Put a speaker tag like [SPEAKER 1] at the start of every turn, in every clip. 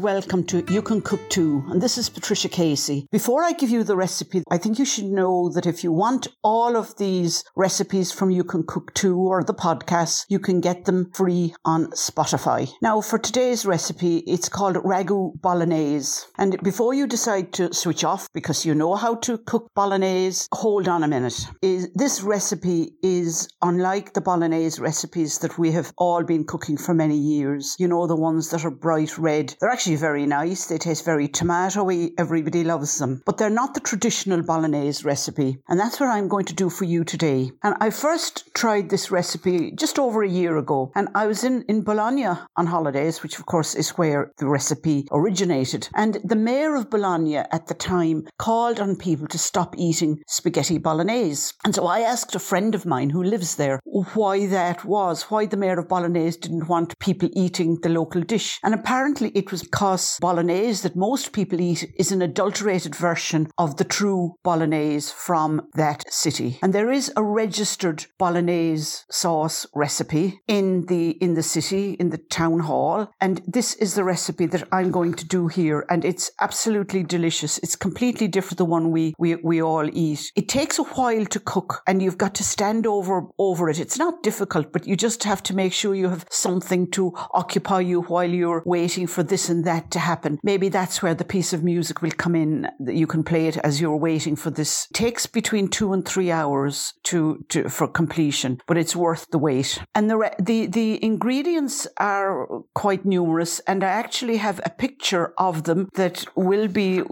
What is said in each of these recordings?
[SPEAKER 1] Welcome to You Can Cook Too, and this is Patricia Casey. Before I give you the recipe, I think you should know that if you want all of these recipes from You Can Cook Too or the podcast, you can get them free on Spotify. Now, for today's recipe, it's called Ragu Bolognese. And before you decide to switch off because you know how to cook Bolognese, hold on a minute. Is This recipe is unlike the Bolognese recipes that we have all been cooking for many years. You know, the ones that are bright red. They're actually actually very nice. They taste very tomatoey. Everybody loves them. But they're not the traditional bolognese recipe. And that's what I'm going to do for you today. And I first tried this recipe just over a year ago. And I was in, in Bologna on holidays, which of course is where the recipe originated. And the mayor of Bologna at the time called on people to stop eating spaghetti bolognese. And so I asked a friend of mine who lives there why that was, why the mayor of Bolognese didn't want people eating the local dish. And apparently it was because bolognese that most people eat is an adulterated version of the true bolognese from that city. And there is a registered bolognese sauce recipe in the in the city in the town hall and this is the recipe that I'm going to do here and it's absolutely delicious. It's completely different the one we, we we all eat. It takes a while to cook and you've got to stand over over it. It's not difficult but you just have to make sure you have something to occupy you while you're waiting for this and that that to happen. Maybe that's where the piece of music will come in. That you can play it as you're waiting for this. It takes between two and three hours to, to for completion, but it's worth the wait. And the re- the the ingredients are quite numerous, and I actually have a picture of them that will be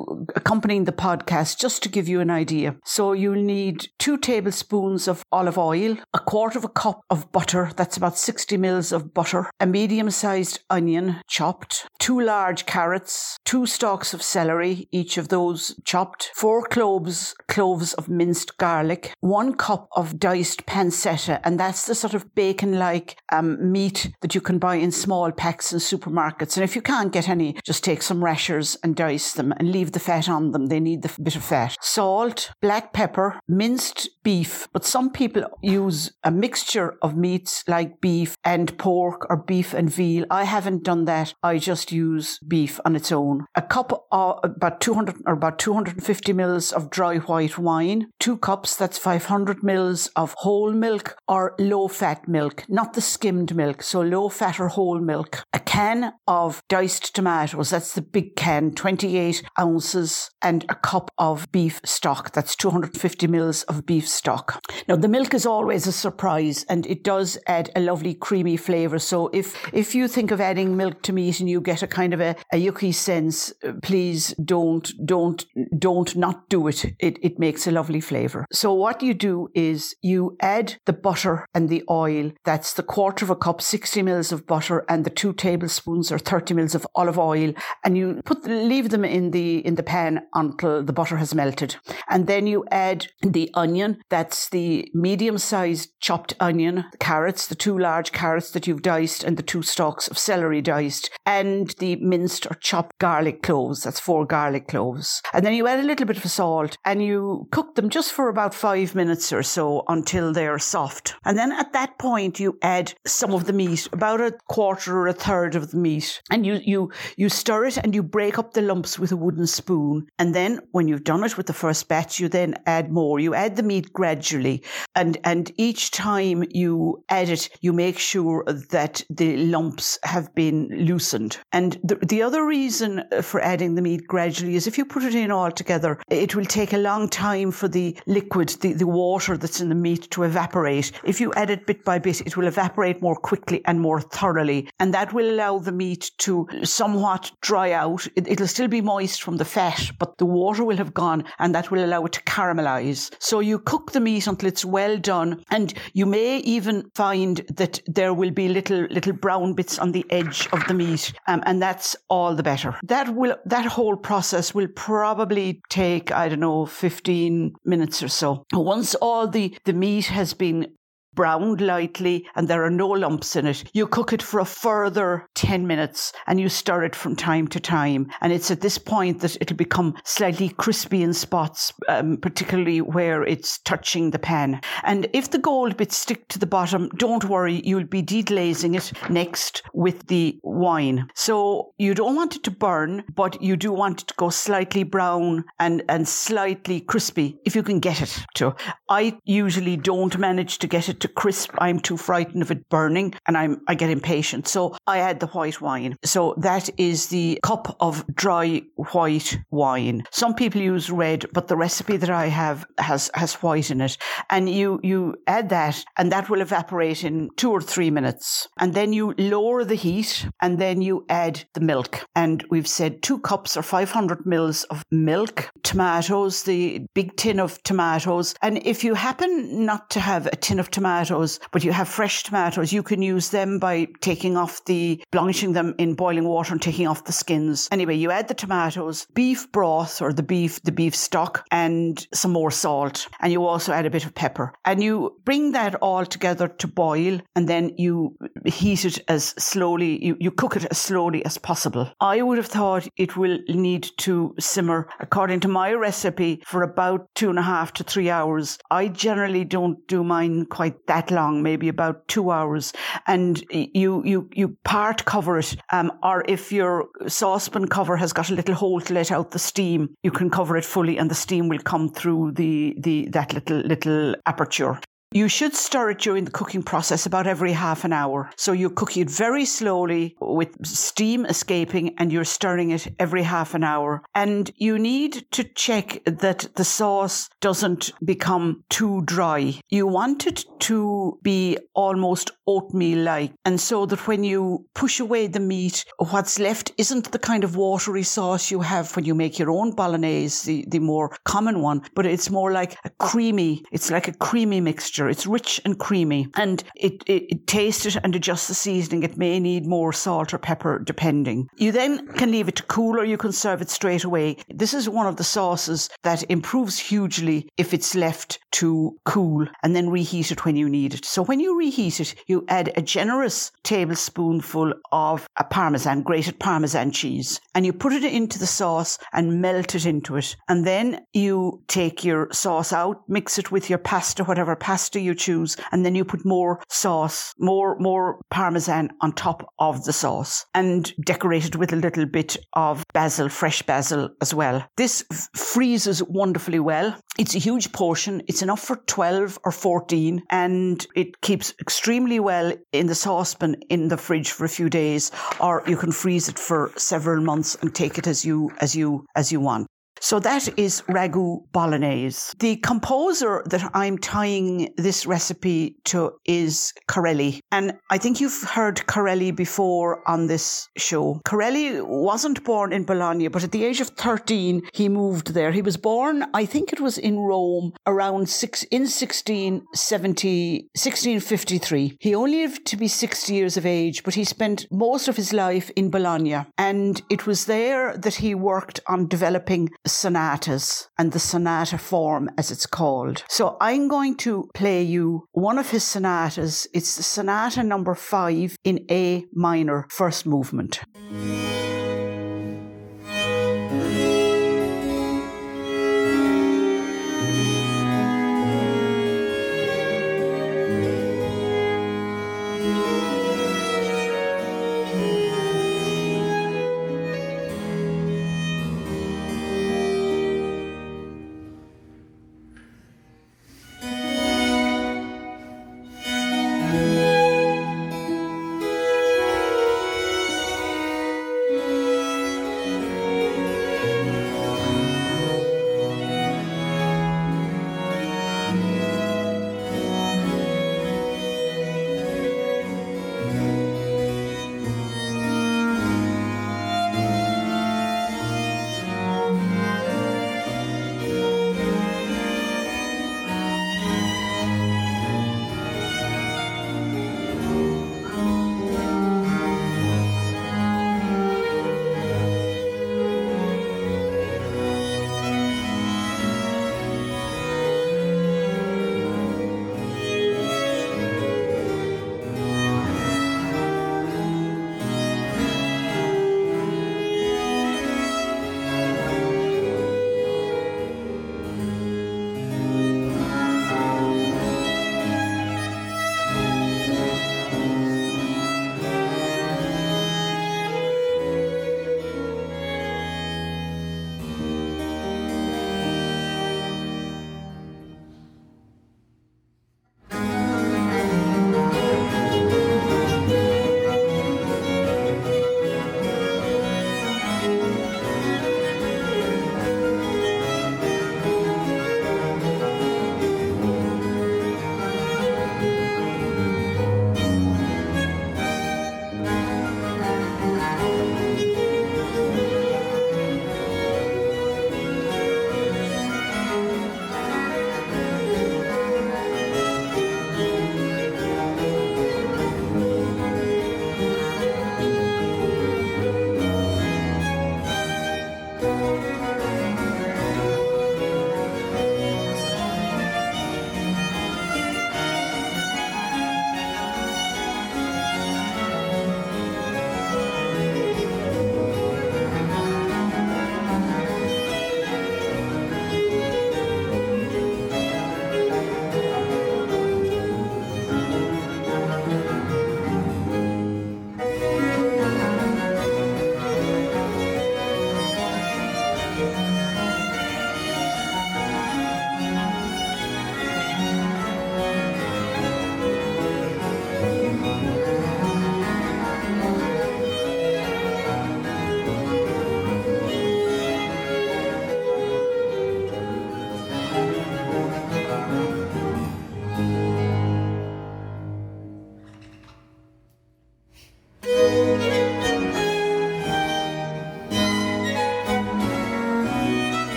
[SPEAKER 1] accompanying the podcast just to give you an idea. So you'll need two tablespoons of olive oil, a quarter of a cup of butter. That's about sixty mils of butter, a medium-sized onion chopped, two large large carrots, two stalks of celery, each of those chopped, four cloves, cloves of minced garlic, one cup of diced pancetta, and that's the sort of bacon-like um, meat that you can buy in small packs in supermarkets. And if you can't get any, just take some rashers and dice them and leave the fat on them. They need the bit of fat. Salt, black pepper, minced beef, but some people use a mixture of meats like beef and pork or beef and veal. I haven't done that. I just use beef on its own, a cup of about 200 or about 250 mils of dry white wine, two cups, that's 500 mils of whole milk or low fat milk, not the skimmed milk, so low fat or whole milk, a can of diced tomatoes, that's the big can, 28 ounces, and a cup of beef stock, that's 250 mils of beef stock. Now, the milk is always a surprise and it does add a lovely creamy flavour. So if, if you think of adding milk to meat and you get a kind of a, a yucky sense, uh, please don't, don't, don't not do it. It, it makes a lovely flavour. So what you do is you add the butter and the oil. That's the quarter of a cup, 60 mils of butter and the two tablespoons or 30 mils of olive oil. And you put, leave them in the, in the pan until the butter has melted. And then you add the onion. That's the medium sized chopped onion, the carrots, the two large carrots that you've diced and the two stalks of celery diced and the or chopped garlic cloves. That's four garlic cloves. And then you add a little bit of salt and you cook them just for about five minutes or so until they're soft. And then at that point, you add some of the meat, about a quarter or a third of the meat. And you, you, you stir it and you break up the lumps with a wooden spoon. And then when you've done it with the first batch, you then add more. You add the meat gradually. And, and each time you add it, you make sure that the lumps have been loosened. And the, the other reason for adding the meat gradually is if you put it in all together, it will take a long time for the liquid, the, the water that's in the meat to evaporate. If you add it bit by bit, it will evaporate more quickly and more thoroughly. And that will allow the meat to somewhat dry out. It, it'll still be moist from the fat, but the water will have gone and that will allow it to caramelize. So you cook the meat until it's well done. And you may even find that there will be little, little brown bits on the edge of the meat. Um, and that's all the better. That will, that whole process will probably take, I don't know, 15 minutes or so. Once all the, the meat has been browned lightly and there are no lumps in it. You cook it for a further 10 minutes and you stir it from time to time. And it's at this point that it'll become slightly crispy in spots, um, particularly where it's touching the pan. And if the gold bits stick to the bottom, don't worry, you'll be deglazing it next with the wine. So you don't want it to burn, but you do want it to go slightly brown and, and slightly crispy if you can get it to. I usually don't manage to get it to crisp. I'm too frightened of it burning and I'm, I get impatient. So I add the white wine. So that is the cup of dry white wine. Some people use red, but the recipe that I have has, has white in it. And you, you add that and that will evaporate in two or three minutes. And then you lower the heat and then you add the milk. And we've said two cups or 500 mils of milk, tomatoes, the big tin of tomatoes. And if you happen not to have a tin of tomatoes, but you have fresh tomatoes, you can use them by taking off the, blanching them in boiling water and taking off the skins. Anyway, you add the tomatoes, beef broth or the beef, the beef stock and some more salt. And you also add a bit of pepper and you bring that all together to boil and then you heat it as slowly, you, you cook it as slowly as possible. I would have thought it will need to simmer according to my recipe for about two and a half to three hours. I generally don't do mine quite that long, maybe about two hours. And you, you, you part cover it. Um, or if your saucepan cover has got a little hole to let out the steam, you can cover it fully and the steam will come through the, the, that little, little aperture. You should stir it during the cooking process about every half an hour. So you're cooking it very slowly with steam escaping and you're stirring it every half an hour. And you need to check that the sauce doesn't become too dry. You want it to be almost oatmeal like. And so that when you push away the meat, what's left isn't the kind of watery sauce you have when you make your own bolognese, the, the more common one, but it's more like a creamy, it's like a creamy mixture texture. It's rich and creamy, and it, it, it tastes it and adjusts the seasoning. It may need more salt or pepper, depending. You then can leave it to cool, or you can serve it straight away. This is one of the sauces that improves hugely if it's left to cool and then reheat it when you need it. So when you reheat it, you add a generous tablespoonful of a parmesan, grated parmesan cheese, and you put it into the sauce and melt it into it. And then you take your sauce out, mix it with your pasta, whatever pasta pasta you choose, and then you put more sauce, more more parmesan on top of the sauce, and decorate it with a little bit of basil, fresh basil as well. This f- freezes wonderfully well. It's a huge portion. It's enough for 12 or 14, and it keeps extremely well in the saucepan in the fridge for a few days, or you can freeze it for several months and take it as you as you as you want. So that is ragu bolognese. The composer that I'm tying this recipe to is Corelli. And I think you've heard Corelli before on this show. Corelli wasn't born in Bologna, but at the age of 13, he moved there. He was born, I think it was in Rome around six, in 1670, 1653. He only lived to be 60 years of age, but he spent most of his life in Bologna. And it was there that he worked on developing sonatas and the sonata form as it's called. So I'm going to play you one of his sonatas. It's the sonata number five in A minor, first movement.